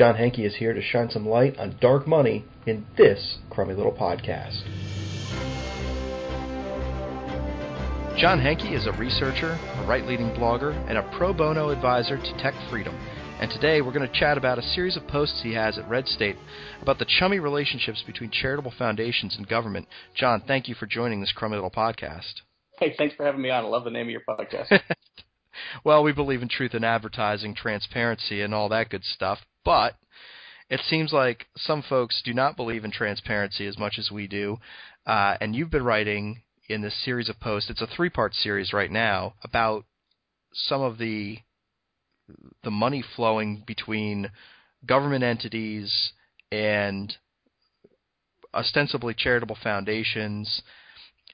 Jon Henke is here to shine some light on dark money in this crummy little podcast. Jon Henke is a researcher, a right leaning blogger, and a pro bono advisor to Tech Freedom. And today we're going to chat about a series of posts he has at Red State about the chummy relationships between charitable foundations and government. Jon, thank you for joining this crummy little podcast. Hey, thanks for having me on. I love the name of your podcast. well, we believe in truth in advertising, transparency, and all that good stuff. But it seems like some folks do not believe in transparency as much as we do. Uh, and you've been writing in this series of posts. It's a three-part series right now about some of the the money flowing between government entities and ostensibly charitable foundations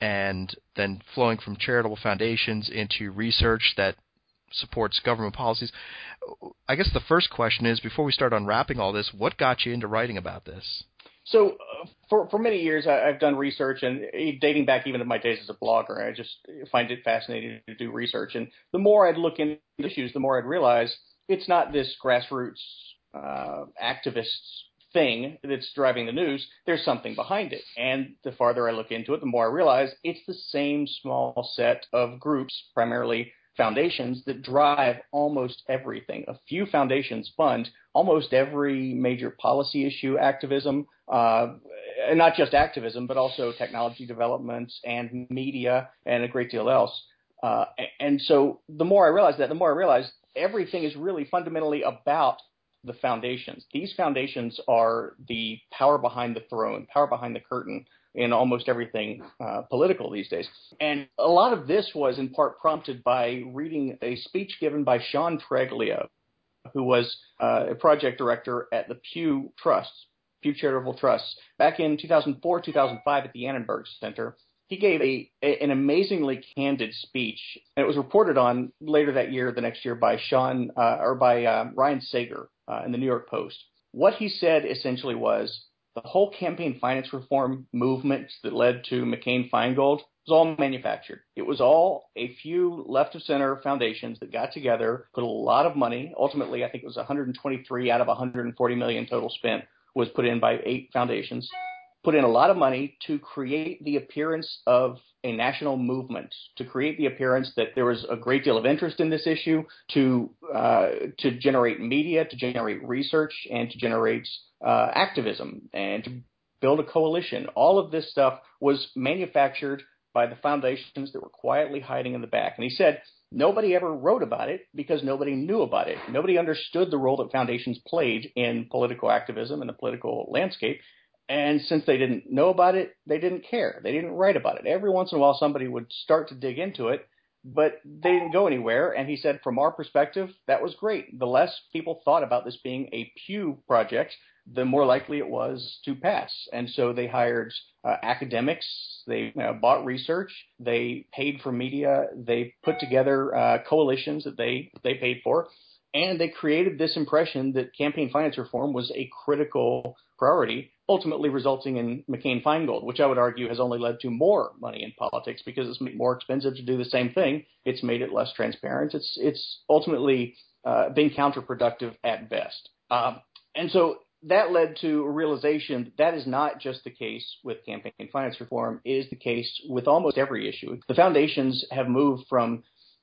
and then flowing from charitable foundations into research that supports government policies. I guess the first question is before we start unwrapping all this, what got you into writing about this? So, uh, for for many years, I, have done research, and dating back even to my days as a blogger, I just find it fascinating to do research. And the more I'd look into issues, the more I'd realize it's not this grassroots uh, activist thing that's driving the news. There's something behind it. And the farther I look into it, the more I realize it's the same small set of groups, primarily foundations that drive almost everything. A few foundations fund almost every major policy issue activism, uh, and not just activism, but also technology developments and media and a great deal else. Uh, and so the more I realize that, the more I realize everything is really fundamentally about the foundations. These foundations are the power behind the throne, power behind the curtain in almost everything uh, political these days. And a lot of this was in part prompted by reading a speech given by Sean Treglia, who was uh, a project director at the Pew Trust, Pew Charitable Trust, back in 2004, 2005 at the Annenberg Center. He gave a, a, an amazingly candid speech, and it was reported on later that year, the next year, by Sean uh, or by uh, Ryan Sager uh, in the New York Post. What he said essentially was, the whole campaign finance reform movement that led to McCain Feingold was all manufactured. It was all a few left of center foundations that got together, put a lot of money. Ultimately, I think it was 123 out of 140 million total spent was put in by eight foundations. Put in a lot of money to create the appearance of a national movement, to create the appearance that there was a great deal of interest in this issue, to uh, to generate media, to generate research, and to generate uh, activism and to build a coalition. All of this stuff was manufactured by the foundations that were quietly hiding in the back. And he said nobody ever wrote about it because nobody knew about it. Nobody understood the role that foundations played in political activism and the political landscape. And since they didn't know about it, they didn't care. They didn't write about it. Every once in a while, somebody would start to dig into it, but they didn't go anywhere. And he said, from our perspective, that was great. The less people thought about this being a Pew project, the more likely it was to pass. And so they hired uh, academics, they uh, bought research, they paid for media, they put together uh, coalitions that they they paid for, and they created this impression that campaign finance reform was a critical priority, ultimately resulting in McCain Feingold, which I would argue has only led to more money in politics because it's more expensive to do the same thing. It's made it less transparent. It's it's ultimately uh, been counterproductive at best. Um, and so that led to a realization that that is not just the case with campaign finance reform, it is the case with almost every issue. The foundations have moved from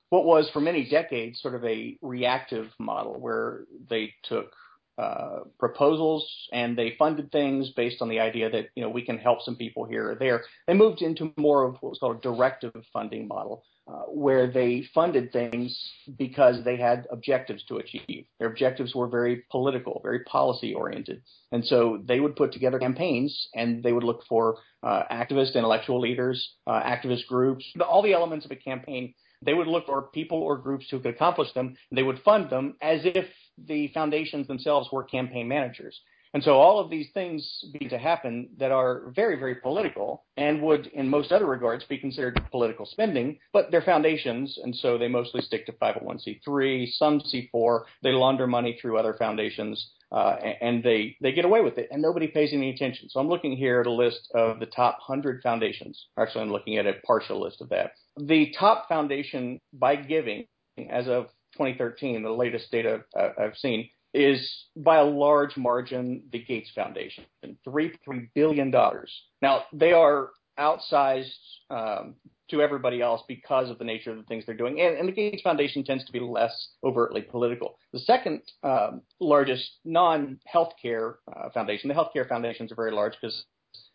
what was for many decades sort of a reactive model where they took uh, proposals and they funded things based on the idea that you know we can help some people here or there. They moved into more of what was called a directive funding model, uh, where they funded things because they had objectives to achieve. Their objectives were very political, very policy oriented, and so they would put together campaigns and they would look for uh, activist, intellectual leaders, uh, activist groups, all the elements of a campaign they would look for people or groups who could accomplish them. And they would fund them as if the foundations themselves were campaign managers. And so all of these things begin to happen that are very, very political and would, in most other regards, be considered political spending, but they're foundations, and so they mostly stick to 501c3, some C4. They launder money through other foundations, uh, and they, they get away with it, and nobody pays any attention. So I'm looking here at a list of the top 100 foundations. Actually, I'm looking at a partial list of that. The top foundation by giving, as of 2013, the latest data I've seen, is by a large margin the Gates Foundation, three three billion dollars. Now they are outsized um, to everybody else because of the nature of the things they're doing, and, and the Gates Foundation tends to be less overtly political. The second um, largest non-healthcare uh, foundation, the healthcare foundations are very large because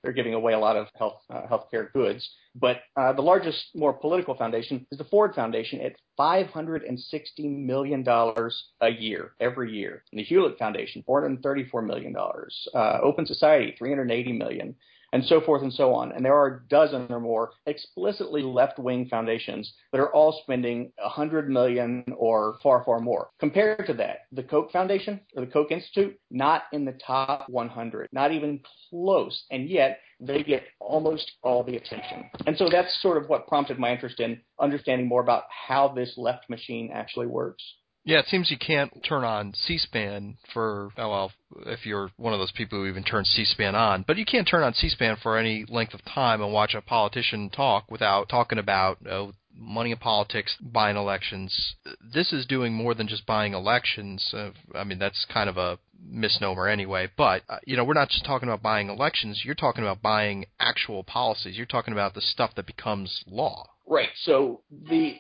they're giving away a lot of health uh, healthcare goods. But uh, the largest, more political foundation is the Ford Foundation at 560 million dollars a year, every year. And the Hewlett Foundation, 434 million dollars. Uh, Open Society, 380 million and so forth and so on. And there are a dozen or more explicitly left-wing foundations that are all spending a 100 million or far, far more. Compared to that, the Koch Foundation or the Koch Institute, not in the top 100, not even close. And yet they get almost all the attention. And so that's sort of what prompted my interest in understanding more about how this left machine actually works. Yeah, it seems you can't turn on C-SPAN for oh well, if you're one of those people who even turns C-SPAN on, but you can't turn on C-SPAN for any length of time and watch a politician talk without talking about oh, money in politics, buying elections. This is doing more than just buying elections. Uh, I mean, that's kind of a misnomer anyway. But uh, you know, we're not just talking about buying elections. You're talking about buying actual policies. You're talking about the stuff that becomes law. Right. So the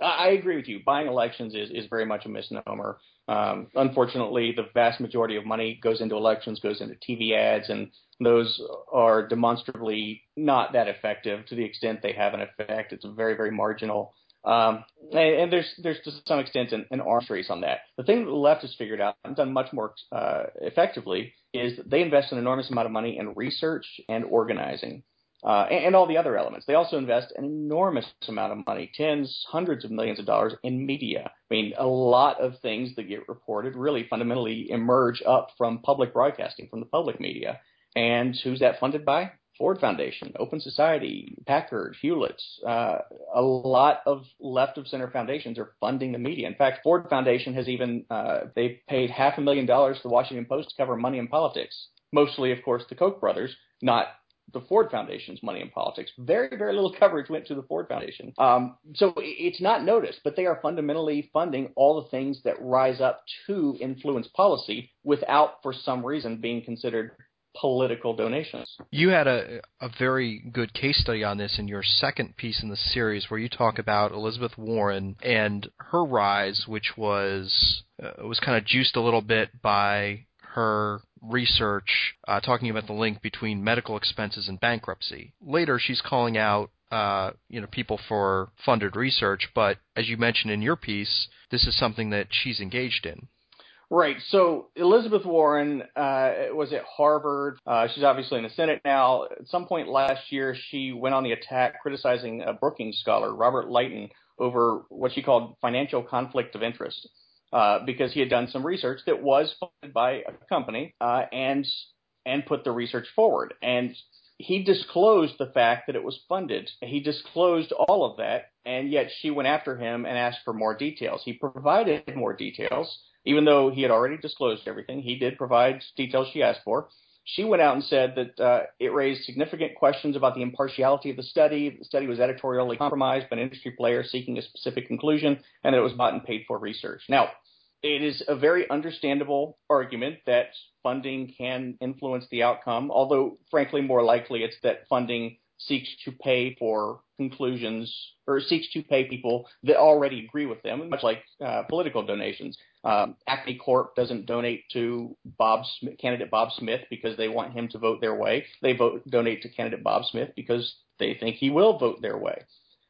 I agree with you. Buying elections is, is very much a misnomer. Um, unfortunately, the vast majority of money goes into elections, goes into TV ads, and those are demonstrably not that effective. To the extent they have an effect, it's very, very marginal. Um, and, and, there's there's to some extent an, an arms race on that. The thing that the left has figured out and done much more uh, effectively is they invest an enormous amount of money in research and organizing uh, and, all the other elements. They also invest an enormous amount of money, tens, hundreds of millions of dollars in media. I mean, a lot of things that get reported really fundamentally emerge up from public broadcasting, from the public media. And who's that funded by? Ford Foundation, Open Society, Packard, Hewlett. Uh, a lot of left of center foundations are funding the media. In fact, Ford Foundation has even uh, they paid half a million dollars to the Washington Post to cover money in politics. Mostly, of course, the Koch brothers, not the Ford Foundation's money in politics. Very, very little coverage went to the Ford Foundation. Um, so it's not noticed, but they are fundamentally funding all the things that rise up to influence policy without, for some reason, being considered political donations. You had a, a very good case study on this in your second piece in the series where you talk about Elizabeth Warren and her rise, which was uh, was kind of juiced a little bit by her research uh, talking about the link between medical expenses and bankruptcy. Later, she's calling out uh, you know people for funded research, but as you mentioned in your piece, this is something that she's engaged in. Right. So Elizabeth Warren uh, was at Harvard. Uh, she's obviously in the Senate now. At some point last year, she went on the attack criticizing a Brookings scholar, Robert Litan, over what she called financial conflict of interest. Uh, because he had done some research that was funded by a company uh, and and put the research forward. And he disclosed the fact that it was funded. He disclosed all of that, and yet she went after him and asked for more details. He provided more details, even though he had already disclosed everything. He did provide details she asked for. She went out and said that uh, it raised significant questions about the impartiality of the study. The study was editorially compromised by an industry player seeking a specific conclusion, and that it was bought and paid for research. Now, it is a very understandable argument that funding can influence the outcome, although, frankly, more likely it's that funding seeks to pay for conclusions or seeks to pay people that already agree with them, much like uh, political donations. Um, Acme Corp doesn't donate to Bob Smith, candidate Bob Smith because they want him to vote their way. They vote donate to candidate Bob Smith because they think he will vote their way.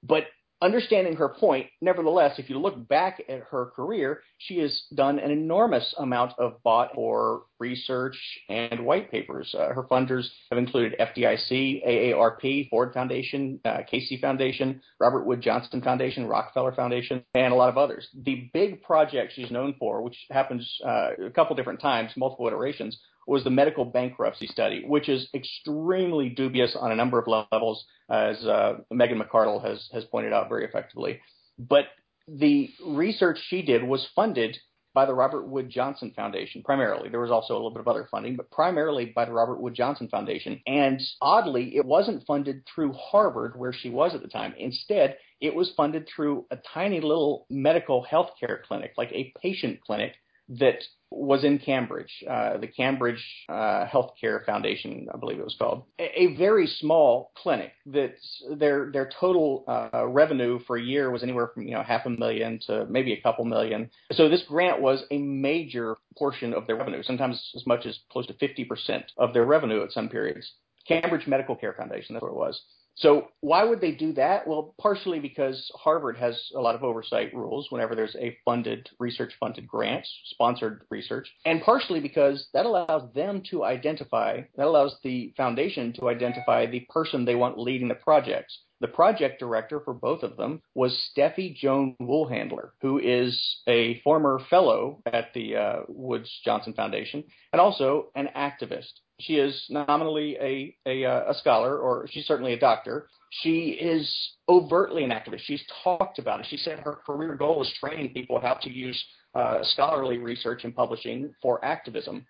But understanding her point, nevertheless, if you look back at her career, she has done an enormous amount of bought or research and white papers. Uh, her funders have included FDIC, AARP, Ford Foundation, uh, Casey Foundation, Robert Wood Johnson Foundation, Rockefeller Foundation, and a lot of others. The big project she's known for, which happens uh, a couple different times, multiple iterations, was the medical bankruptcy study, which is extremely dubious on a number of levels, as uh, Megan McArdle has has pointed out very effectively. But the research she did was funded by the Robert Wood Johnson Foundation primarily. There was also a little bit of other funding, but primarily by the Robert Wood Johnson Foundation. And oddly, it wasn't funded through Harvard, where she was at the time. Instead, it was funded through a tiny little medical health care clinic, like a patient clinic that was in Cambridge, uh, the Cambridge uh, Healthcare Foundation, I believe it was called, a, a very small clinic that their their total uh, revenue for a year was anywhere from you know half a million to maybe a couple million. So this grant was a major portion of their revenue, sometimes as much as close to 50% of their revenue at some periods. Cambridge Medical Care Foundation, that's what it was. So why would they do that? Well, partially because Harvard has a lot of oversight rules whenever there's a funded research funded grant, sponsored research, and partially because that allows them to identify, that allows the foundation to identify the person they want leading the projects. The project director for both of them was Steffie Joan Woolhandler, who is a former fellow at the uh, Woods Johnson Foundation and also an activist. She is nominally a, a, uh, a scholar, or she's certainly a doctor. She is overtly an activist. She's talked about it. She said her career goal is training people how to use uh, scholarly research and publishing for activism.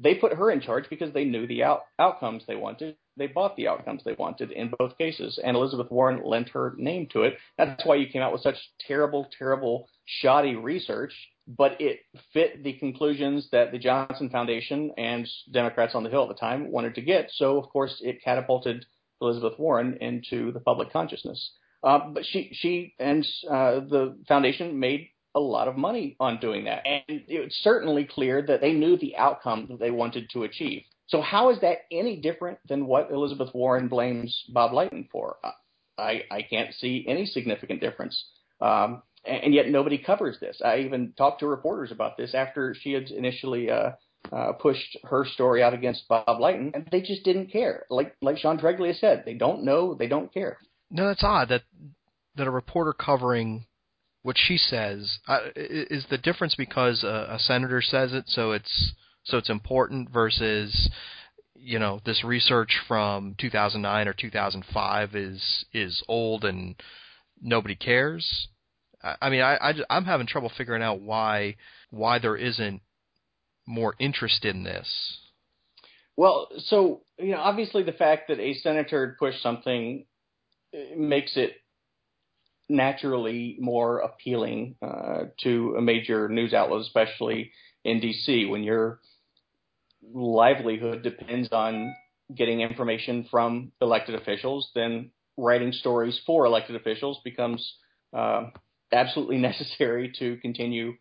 They put her in charge because they knew the out- outcomes they wanted. They bought the outcomes they wanted in both cases, and Elizabeth Warren lent her name to it. That's why you came out with such terrible, terrible, shoddy research but it fit the conclusions that the Johnson Foundation and Democrats on the Hill at the time wanted to get. So, of course, it catapulted Elizabeth Warren into the public consciousness. Uh, but she, she and uh, the foundation made a lot of money on doing that, and it's certainly clear that they knew the outcome that they wanted to achieve. So, how is that any different than what Elizabeth Warren blames Bob Litan for? I, I can't see any significant difference. Um, and yet nobody covers this. I even talked to reporters about this after she had initially uh, uh, pushed her story out against Bob Litan, and they just didn't care. Like like Sean Treglia said, they don't know, they don't care. No, that's odd that that a reporter covering what she says uh, is the difference because a, a senator says it, so it's so it's important versus you know this research from 2009 or 2005 is is old and nobody cares I mean, I, I I'm having trouble figuring out why why there isn't more interest in this. Well, so you know, obviously the fact that a senator pushed something makes it naturally more appealing uh, to a major news outlet, especially in DC, when your livelihood depends on getting information from elected officials. Then writing stories for elected officials becomes uh, absolutely necessary to continue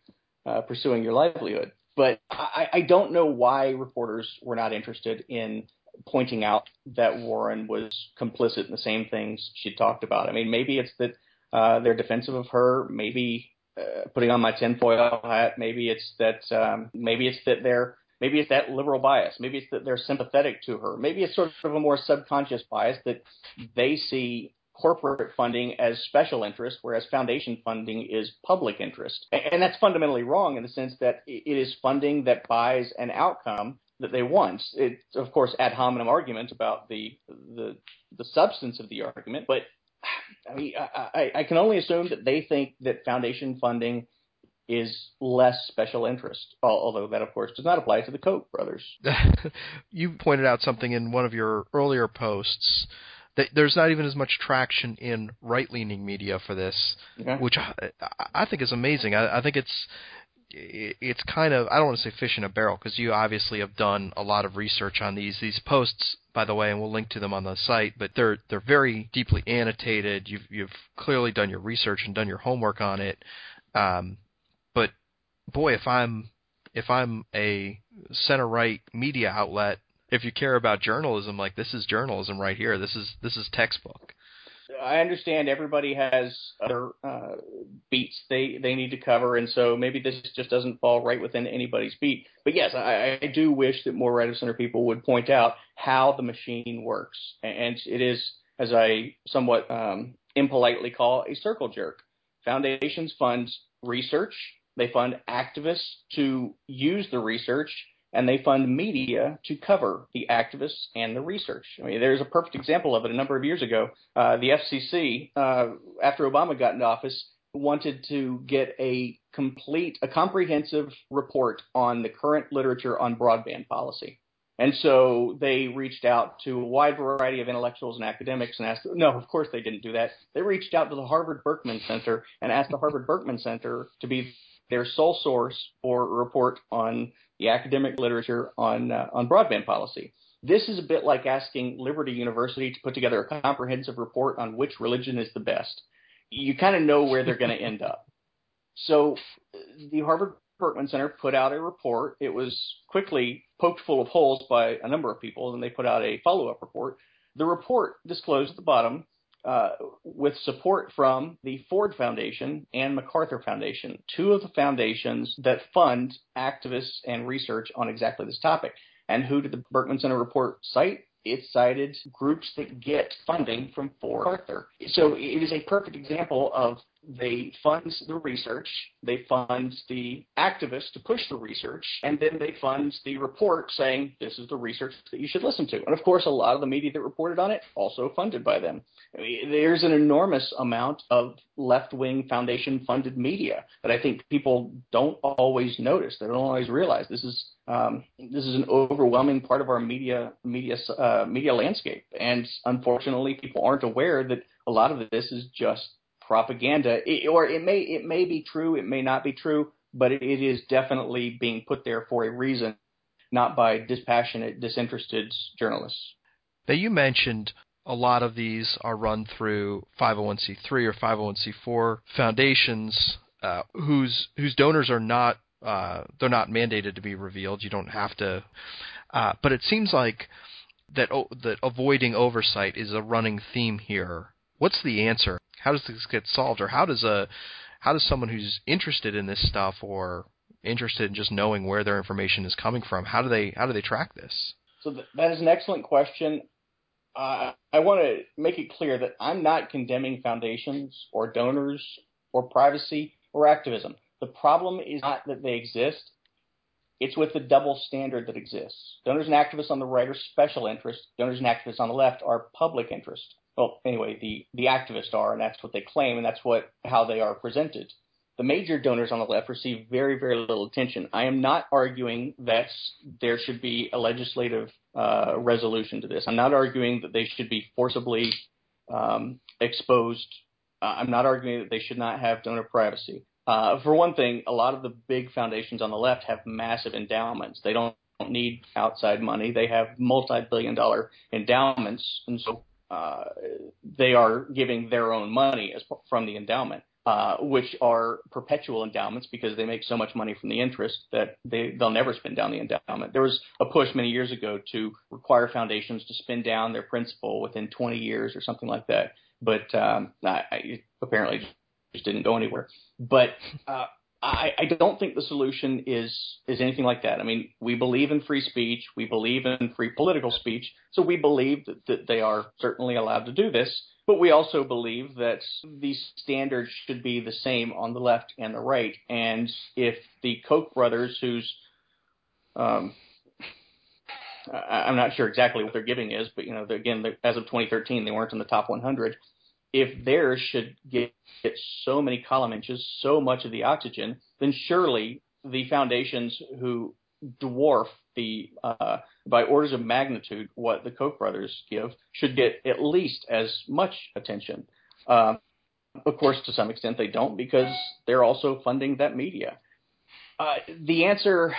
uh, pursuing your livelihood. But I, I don't know why reporters were not interested in pointing out that Warren was complicit in the same things she talked about. I mean, maybe it's that uh, they're defensive of her. Maybe uh, putting on my tinfoil hat. Maybe it's that. Um, maybe it's that they're. Maybe it's that liberal bias. Maybe it's that they're sympathetic to her. Maybe it's sort of a more subconscious bias that they see corporate funding as special interest, whereas foundation funding is public interest. And that's fundamentally wrong in the sense that it is funding that buys an outcome that they want. It's of course ad hominem argument about the the the substance of the argument, but I mean I, I can only assume that they think that foundation funding is less special interest, although that, of course, does not apply to the Koch brothers. you pointed out something in one of your earlier posts that there's not even as much traction in right-leaning media for this, which I, I think is amazing. I, I think it's it's kind of I don't want to say fish in a barrel because you obviously have done a lot of research on these these posts by the way and we'll link to them on the site but they're they're very deeply annotated you've you've clearly done your research and done your homework on it um, boy if I'm if I'm a center right media outlet if you care about journalism, like this is journalism right here. This is this is textbook. I understand everybody has other uh, beats they they need to cover, and so maybe this just doesn't fall right within anybody's beat. But yes, I, I do wish that more right of center people would point out how the machine works, and it is, as I somewhat um, impolitely call, a circle jerk. Foundations fund research. They fund activists to use the research and they fund media to cover the activists and the research. I mean, there's a perfect example of it a number of years ago. Uh, the FCC, uh, after Obama got into office, wanted to get a complete, a comprehensive report on the current literature on broadband policy. And so they reached out to a wide variety of intellectuals and academics and asked, no, of course they didn't do that. They reached out to the Harvard Berkman Center and asked the Harvard Berkman Center to be their sole source for a report on the academic literature on uh, on broadband policy. This is a bit like asking Liberty University to put together a comprehensive report on which religion is the best. You kind of know where they're going to end up. So the Harvard Berkman Center put out a report. It was quickly poked full of holes by a number of people, and they put out a follow up report. The report disclosed at the bottom uh, with support from the Ford Foundation and MacArthur Foundation, two of the foundations that fund activists and research on exactly this topic. And who did the Berkman Center report cite? It cited groups that get funding from Ford MacArthur. So it is a perfect example of they fund the research, they fund the activists to push the research, and then they fund the report saying this is the research that you should listen to. And of course, a lot of the media that reported on it also funded by them. I mean, there's an enormous amount of left-wing foundation-funded media that I think people don't always notice. They don't always realize this is um, this is an overwhelming part of our media media uh, media landscape. And unfortunately, people aren't aware that a lot of this is just propaganda, it, or it may it may be true, it may not be true, but it, it is definitely being put there for a reason, not by dispassionate, disinterested journalists. Now you mentioned a lot of these are run through 501c3 or 501c4 foundations uh, whose whose donors are not uh, they're not mandated to be revealed. You don't have to, uh, but it seems like that that avoiding oversight is a running theme here. What's the answer? How does this get solved, or how does a how does someone who's interested in this stuff or interested in just knowing where their information is coming from, how do they how do they track this? So th- that is an excellent question. Uh, I want to make it clear that I'm not condemning foundations or donors or privacy or activism. The problem is not that they exist. It's with the double standard that exists. Donors and activists on the right are special interest. Donors and activists on the left are public interest well, anyway, the, the activists are, and that's what they claim, and that's what how they are presented. The major donors on the left receive very, very little attention. I am not arguing that there should be a legislative uh, resolution to this. I'm not arguing that they should be forcibly um, exposed. Uh, I'm not arguing that they should not have donor privacy. Uh, for one thing, a lot of the big foundations on the left have massive endowments. They don't need outside money. They have multi-billion dollar endowments, and so uh, they are giving their own money as, from the endowment, uh, which are perpetual endowments because they make so much money from the interest that they, they'll never spend down the endowment. There was a push many years ago to require foundations to spend down their principal within 20 years or something like that, but um, I, I apparently just didn't go anywhere. But uh, I, I don't think the solution is is anything like that. I mean, we believe in free speech, we believe in free political speech, so we believe that, that they are certainly allowed to do this. But we also believe that these standards should be the same on the left and the right. And if the Koch brothers, whose um, I'm not sure exactly what their giving is, but you know, again, as of 2013, they weren't in the top 100 if theirs should get, get so many column inches, so much of the oxygen, then surely the foundations who dwarf the uh, by orders of magnitude what the Koch brothers give should get at least as much attention. Uh, of course, to some extent they don't because they're also funding that media. Uh, the answer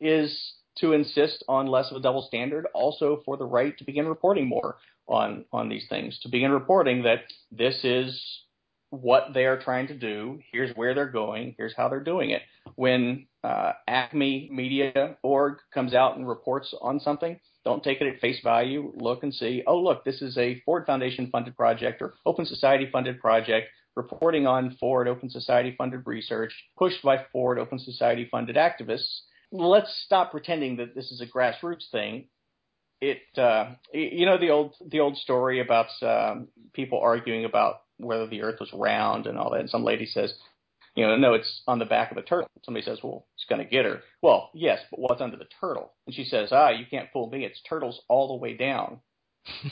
is to insist on less of a double standard, also for the right to begin reporting more on on these things to begin reporting that this is what they are trying to do. Here's where they're going. Here's how they're doing it. When uh, Acme Media Org comes out and reports on something, don't take it at face value. Look and see. Oh, look, this is a Ford Foundation funded project or Open Society funded project reporting on Ford Open Society funded research pushed by Ford Open Society funded activists. Let's stop pretending that this is a grassroots thing it uh, you know the old the old story about um, people arguing about whether the Earth was round and all that. And some lady says, you know, no, it's on the back of a turtle. Somebody says, well, it's going to get her. Well, yes, but what's under the turtle? And she says, ah, you can't fool me. It's turtles all the way down.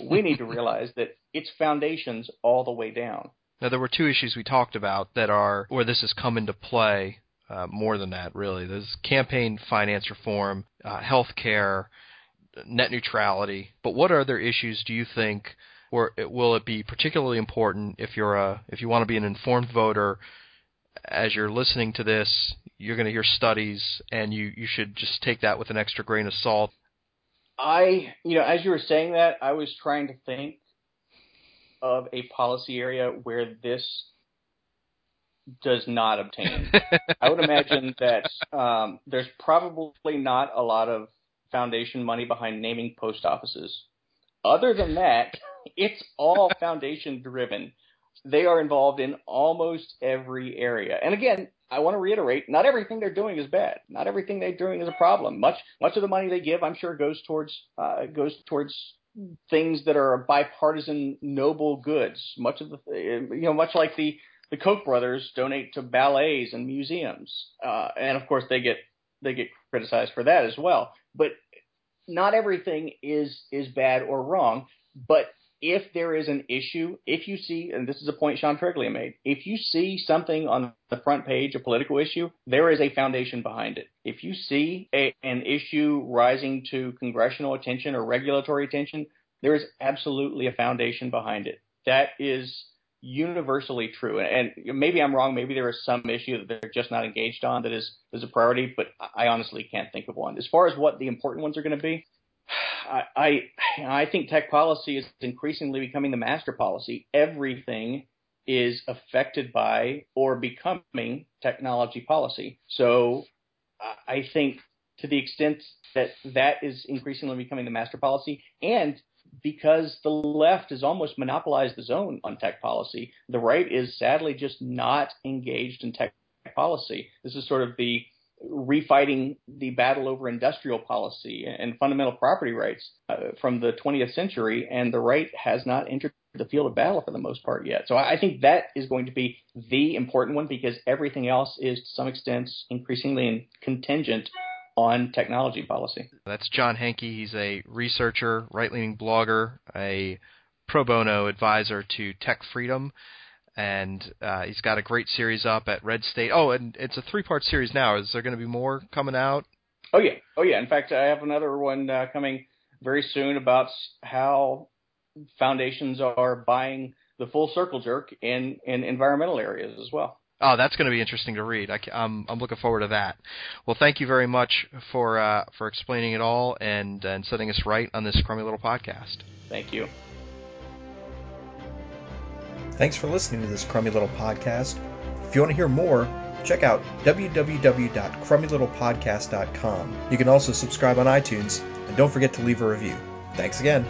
we need to realize that it's foundations all the way down. Now, there were two issues we talked about that are where this has come into play. Uh, more than that, really. There's campaign finance reform, uh, health care, net neutrality. But what other issues do you think, or will it be particularly important if you're a if you want to be an informed voter? As you're listening to this, you're going to hear studies, and you you should just take that with an extra grain of salt. I, you know, as you were saying that, I was trying to think of a policy area where this does not obtain. I would imagine that um, there's probably not a lot of foundation money behind naming post offices. Other than that, it's all foundation driven. They are involved in almost every area. And again, I want to reiterate, not everything they're doing is bad. Not everything they're doing is a problem. Much much of the money they give, I'm sure, goes towards uh, goes towards things that are bipartisan noble goods. Much of the you know, much like the the Koch brothers donate to ballets and museums, uh, and of course they get they get criticized for that as well. But not everything is is bad or wrong. But if there is an issue, if you see, and this is a point Sean Treglia made, if you see something on the front page, a political issue, there is a foundation behind it. If you see a, an issue rising to congressional attention or regulatory attention, there is absolutely a foundation behind it. That is universally true. And maybe I'm wrong. Maybe there is some issue that they're just not engaged on that is, is a priority, but I honestly can't think of one. As far as what the important ones are going to be, I, I, I think tech policy is increasingly becoming the master policy. Everything is affected by or becoming technology policy. So I think to the extent that that is increasingly becoming the master policy and because the left has almost monopolized the zone on tech policy. The right is sadly just not engaged in tech policy. This is sort of the refighting the battle over industrial policy and fundamental property rights uh, from the 20th century, and the right has not entered the field of battle for the most part yet. So I think that is going to be the important one because everything else is to some extent increasingly contingent on technology policy. That's Jon Henke. He's a researcher, right leaning blogger, a pro bono advisor to Tech Freedom. And uh, he's got a great series up at Red State. Oh, and it's a three part series now. Is there going to be more coming out? Oh, yeah. Oh, yeah. In fact, I have another one uh, coming very soon about how foundations are buying the full circle jerk in, in environmental areas as well. Oh, that's going to be interesting to read. I, am I'm, I'm looking forward to that. Well, thank you very much for uh, for explaining it all and and setting us right on this crummy little podcast. Thank you. Thanks for listening to this crummy little podcast. If you want to hear more, check out www.crummylittlepodcast.com. You can also subscribe on iTunes and don't forget to leave a review. Thanks again.